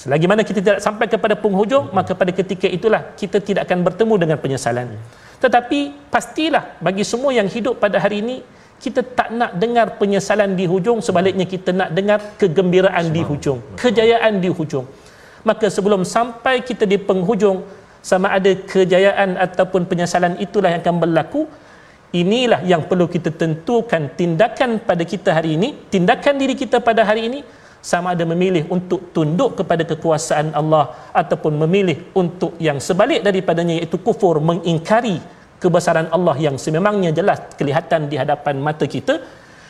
Selagi mana kita tidak sampai kepada penghujung, hmm. maka pada ketika itulah kita tidak akan bertemu dengan penyesalan. Hmm. Tetapi pastilah bagi semua yang hidup pada hari ini kita tak nak dengar penyesalan di hujung sebaliknya kita nak dengar kegembiraan di hujung kejayaan di hujung. Maka sebelum sampai kita di penghujung sama ada kejayaan ataupun penyesalan itulah yang akan berlaku. Inilah yang perlu kita tentukan tindakan pada kita hari ini tindakan diri kita pada hari ini. Sama ada memilih untuk tunduk kepada kekuasaan Allah ataupun memilih untuk yang sebalik daripadanya iaitu kufur mengingkari kebesaran Allah yang sememangnya jelas kelihatan di hadapan mata kita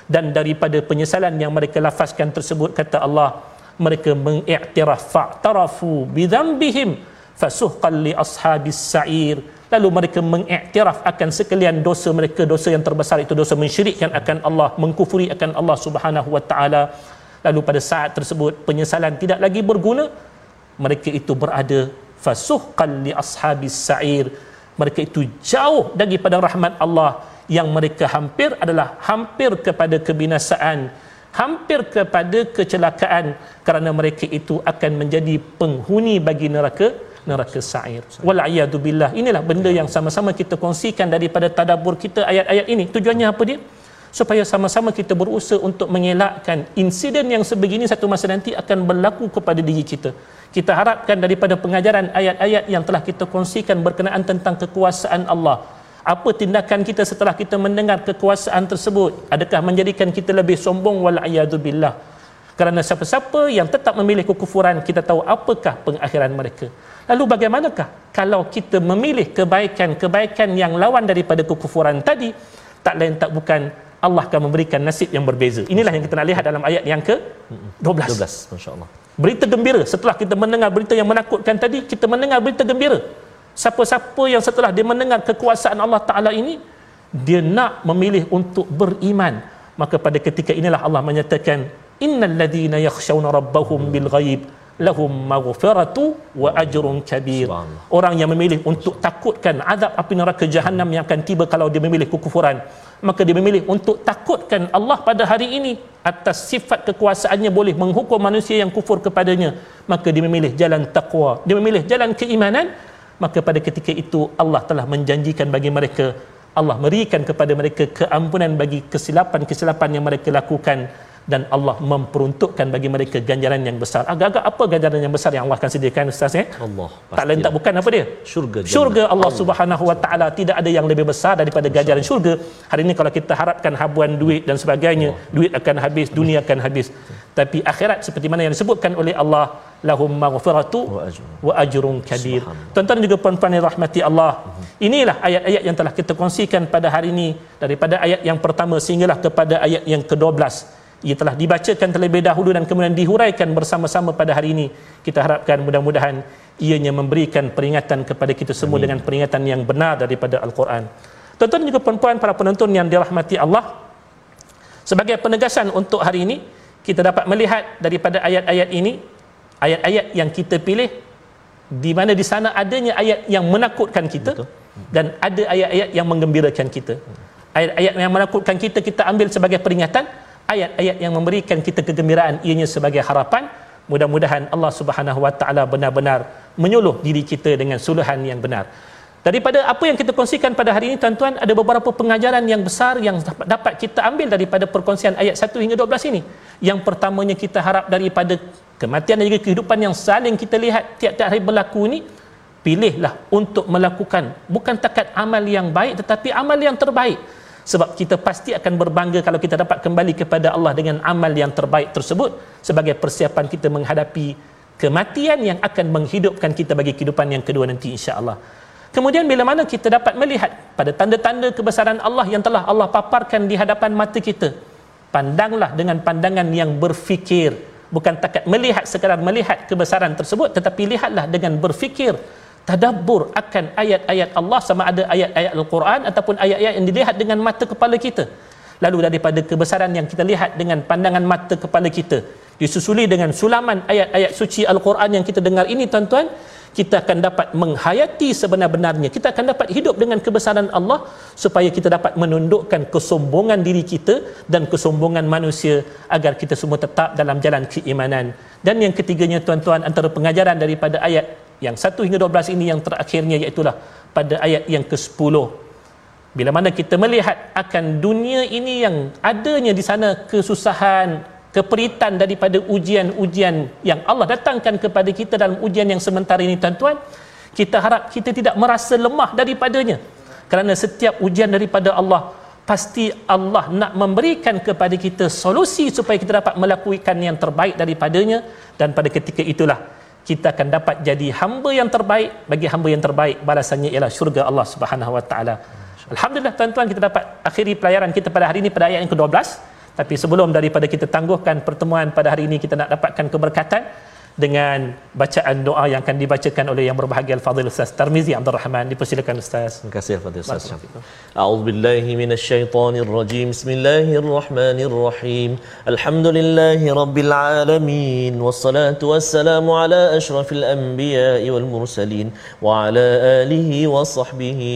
dan daripada penyesalan yang mereka lafazkan tersebut kata Allah mereka mengiktiraf fa'tarafu bidzambihim fasuhqan li ashabis sa'ir. Lalu mereka mengiktiraf akan sekalian dosa mereka dosa yang terbesar itu dosa mensyirikkan akan Allah mengkufuri akan Allah Subhanahu wa taala. Lalu pada saat tersebut penyesalan tidak lagi berguna mereka itu berada fasuhqan li ashabis sa'ir mereka itu jauh daripada rahmat Allah yang mereka hampir adalah hampir kepada kebinasaan hampir kepada kecelakaan kerana mereka itu akan menjadi penghuni bagi neraka neraka sa'ir. Wal billah. Inilah benda yang sama-sama kita kongsikan daripada tadabbur kita ayat-ayat ini. Tujuannya apa dia? Supaya sama-sama kita berusaha untuk mengelakkan insiden yang sebegini satu masa nanti akan berlaku kepada diri kita. Kita harapkan daripada pengajaran ayat-ayat yang telah kita kongsikan berkenaan tentang kekuasaan Allah. Apa tindakan kita setelah kita mendengar kekuasaan tersebut? Adakah menjadikan kita lebih sombong? Wal billah. Kerana siapa-siapa yang tetap memilih kekufuran kita tahu apakah pengakhiran mereka. Lalu bagaimanakah kalau kita memilih kebaikan-kebaikan yang lawan daripada kekufuran tadi? Tak lain tak bukan Allah akan memberikan nasib yang berbeza. Inilah yang kita nak lihat dalam ayat yang ke 12 12 masya-Allah. Berita gembira. Setelah kita mendengar berita yang menakutkan tadi kita mendengar berita gembira. Siapa-siapa yang setelah dia mendengar kekuasaan Allah Ta'ala ini dia nak memilih untuk beriman. Maka pada ketika inilah Allah menyatakan innal ladhina yakhshawna rabbahum bil ghaib lahum maghfiratu wa ajrun kabir. Orang yang memilih untuk takutkan azab api neraka jahanam yang akan tiba kalau dia memilih kekufuran maka dia memilih untuk takutkan Allah pada hari ini atas sifat kekuasaannya boleh menghukum manusia yang kufur kepadanya. Maka dia memilih jalan taqwa. Dia memilih jalan keimanan. Maka pada ketika itu Allah telah menjanjikan bagi mereka. Allah berikan kepada mereka keampunan bagi kesilapan-kesilapan yang mereka lakukan dan Allah memperuntukkan bagi mereka ganjaran yang besar. Agak-agak apa ganjaran yang besar yang Allah akan sediakan ustaz ya? Allah. Tak lain tak bukan apa dia? Syurga. Syurga Allah Subhanahu Wa Taala tidak ada yang lebih besar daripada ganjaran syurga. Hari ini kalau kita harapkan habuan duit dan sebagainya, Allah. duit akan habis, dunia akan habis. Tapi akhirat seperti mana yang disebutkan oleh Allah lahum maghfiratu wa ajrun kabir. Tuan-tuan juga puan-puan yang rahmati Allah. Inilah ayat-ayat yang telah kita kongsikan pada hari ini daripada ayat yang pertama sehinggalah kepada ayat yang ke-12 ia telah dibacakan terlebih dahulu dan kemudian dihuraikan bersama-sama pada hari ini kita harapkan mudah-mudahan ianya memberikan peringatan kepada kita semua Amin. dengan peringatan yang benar daripada Al-Quran tuan-tuan juga perempuan para penonton yang dirahmati Allah sebagai penegasan untuk hari ini kita dapat melihat daripada ayat-ayat ini ayat-ayat yang kita pilih di mana di sana adanya ayat yang menakutkan kita Betul. dan ada ayat-ayat yang menggembirakan kita ayat-ayat yang menakutkan kita kita ambil sebagai peringatan ayat-ayat yang memberikan kita kegembiraan ianya sebagai harapan mudah-mudahan Allah Subhanahu wa taala benar-benar menyuluh diri kita dengan suluhan yang benar. Daripada apa yang kita kongsikan pada hari ini tuan-tuan ada beberapa pengajaran yang besar yang dapat kita ambil daripada perkongsian ayat 1 hingga 12 ini. Yang pertamanya kita harap daripada kematian dan juga kehidupan yang saling kita lihat tiap-tiap hari berlaku ini pilihlah untuk melakukan bukan takat amal yang baik tetapi amal yang terbaik sebab kita pasti akan berbangga kalau kita dapat kembali kepada Allah dengan amal yang terbaik tersebut sebagai persiapan kita menghadapi kematian yang akan menghidupkan kita bagi kehidupan yang kedua nanti insya-Allah. Kemudian bila mana kita dapat melihat pada tanda-tanda kebesaran Allah yang telah Allah paparkan di hadapan mata kita. Pandanglah dengan pandangan yang berfikir, bukan takat melihat sekadar melihat kebesaran tersebut tetapi lihatlah dengan berfikir tadabbur akan ayat-ayat Allah sama ada ayat-ayat Al-Quran ataupun ayat-ayat yang dilihat dengan mata kepala kita. Lalu daripada kebesaran yang kita lihat dengan pandangan mata kepala kita disusuli dengan sulaman ayat-ayat suci Al-Quran yang kita dengar ini tuan-tuan kita akan dapat menghayati sebenar-benarnya. Kita akan dapat hidup dengan kebesaran Allah supaya kita dapat menundukkan kesombongan diri kita dan kesombongan manusia agar kita semua tetap dalam jalan keimanan. Dan yang ketiganya tuan-tuan antara pengajaran daripada ayat yang 1 hingga 12 ini yang terakhirnya iaitu pada ayat yang ke-10 bila mana kita melihat akan dunia ini yang adanya di sana kesusahan keperitan daripada ujian-ujian yang Allah datangkan kepada kita dalam ujian yang sementara ini tuan-tuan kita harap kita tidak merasa lemah daripadanya. Kerana setiap ujian daripada Allah pasti Allah nak memberikan kepada kita solusi supaya kita dapat melakukan yang terbaik daripadanya. Dan pada ketika itulah kita akan dapat jadi hamba yang terbaik. Bagi hamba yang terbaik balasannya ialah syurga Allah Subhanahu Wa Taala. Alhamdulillah tuan-tuan kita dapat akhiri pelayaran kita pada hari ini pada ayat yang ke-12. Tapi sebelum daripada kita tangguhkan pertemuan pada hari ini kita nak dapatkan keberkatan dengan bacaan doa yang akan dibacakan oleh yang berbahagia Al-Fadhil Ustaz Tarmizi Abdul Rahman. Dipersilakan Ustaz. Terima kasih Al-Fadhil Ustaz. A'udzu billahi minasyaitonir rajim. Bismillahirrahmanirrahim. Alhamdulillahi rabbil alamin. Wassalatu wassalamu ala asyrafil anbiya'i wal mursalin wa ala alihi wa sahbihi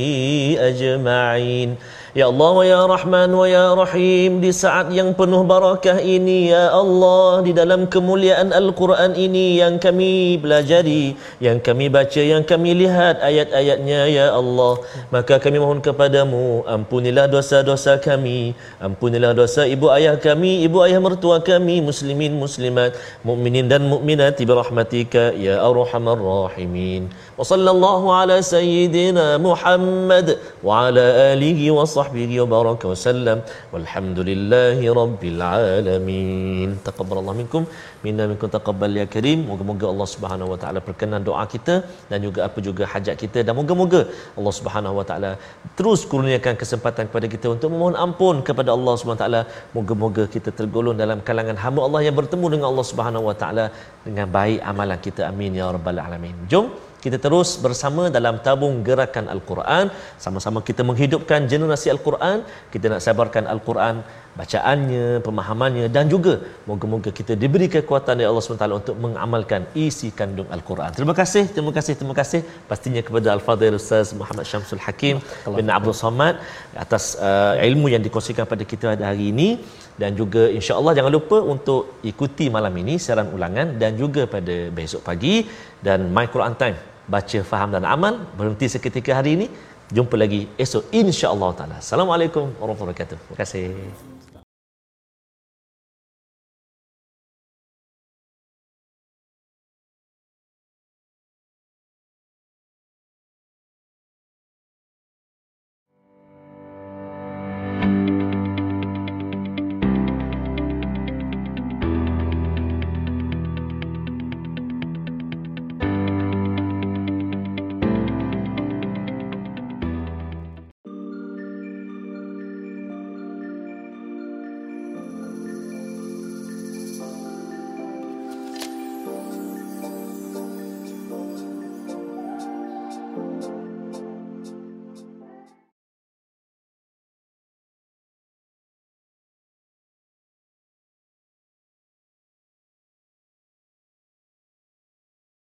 ajma'in. Ya Allah wa ya Rahman wa ya Rahim di saat yang penuh barakah ini ya Allah di dalam kemuliaan Al-Quran ini yang kami belajari yang kami baca yang kami lihat ayat-ayatnya ya Allah. Maka kami mohon kepadamu ampunilah dosa-dosa kami ampunilah dosa ibu ayah kami ibu ayah mertua kami muslimin muslimat mukminin dan mukminat bi rahmatika ya arhamar rahimin sayyidina Muhammad wa ala alihi wa sahbihi wa baraka wa sallam. Walhamdulillahi rabbil alamin. Taqabbalallahu minkum. Minna minkum taqabbal ya karim. Moga-moga Allah Subhanahu wa taala perkenan doa kita dan juga apa juga hajat kita. Dan moga-moga Allah Subhanahu wa taala terus kurniakan kesempatan kepada kita untuk memohon ampun kepada Allah Subhanahu wa taala. Moga-moga kita tergolong dalam kalangan hamba Allah yang bertemu dengan Allah Subhanahu wa taala dengan baik amalan kita. Amin ya rabbal alamin. Jom kita terus bersama dalam tabung gerakan Al-Quran. Sama-sama kita menghidupkan generasi Al-Quran. Kita nak sabarkan Al-Quran bacaannya, pemahamannya dan juga moga-moga kita diberi kekuatan dari Allah SWT untuk mengamalkan isi kandung Al-Quran. Terima kasih, terima kasih, terima kasih. Pastinya kepada Al-Fadhil Ustaz Muhammad Syamsul Hakim bin Abdul Samad atas uh, ilmu yang dikongsikan pada kita pada hari ini. Dan juga insya-Allah jangan lupa untuk ikuti malam ini siaran ulangan dan juga pada besok pagi. Dan My Quran Time baca faham dan amal berhenti seketika hari ini. Jumpa lagi esok insya-Allah taala. Assalamualaikum warahmatullahi wabarakatuh. Terima kasih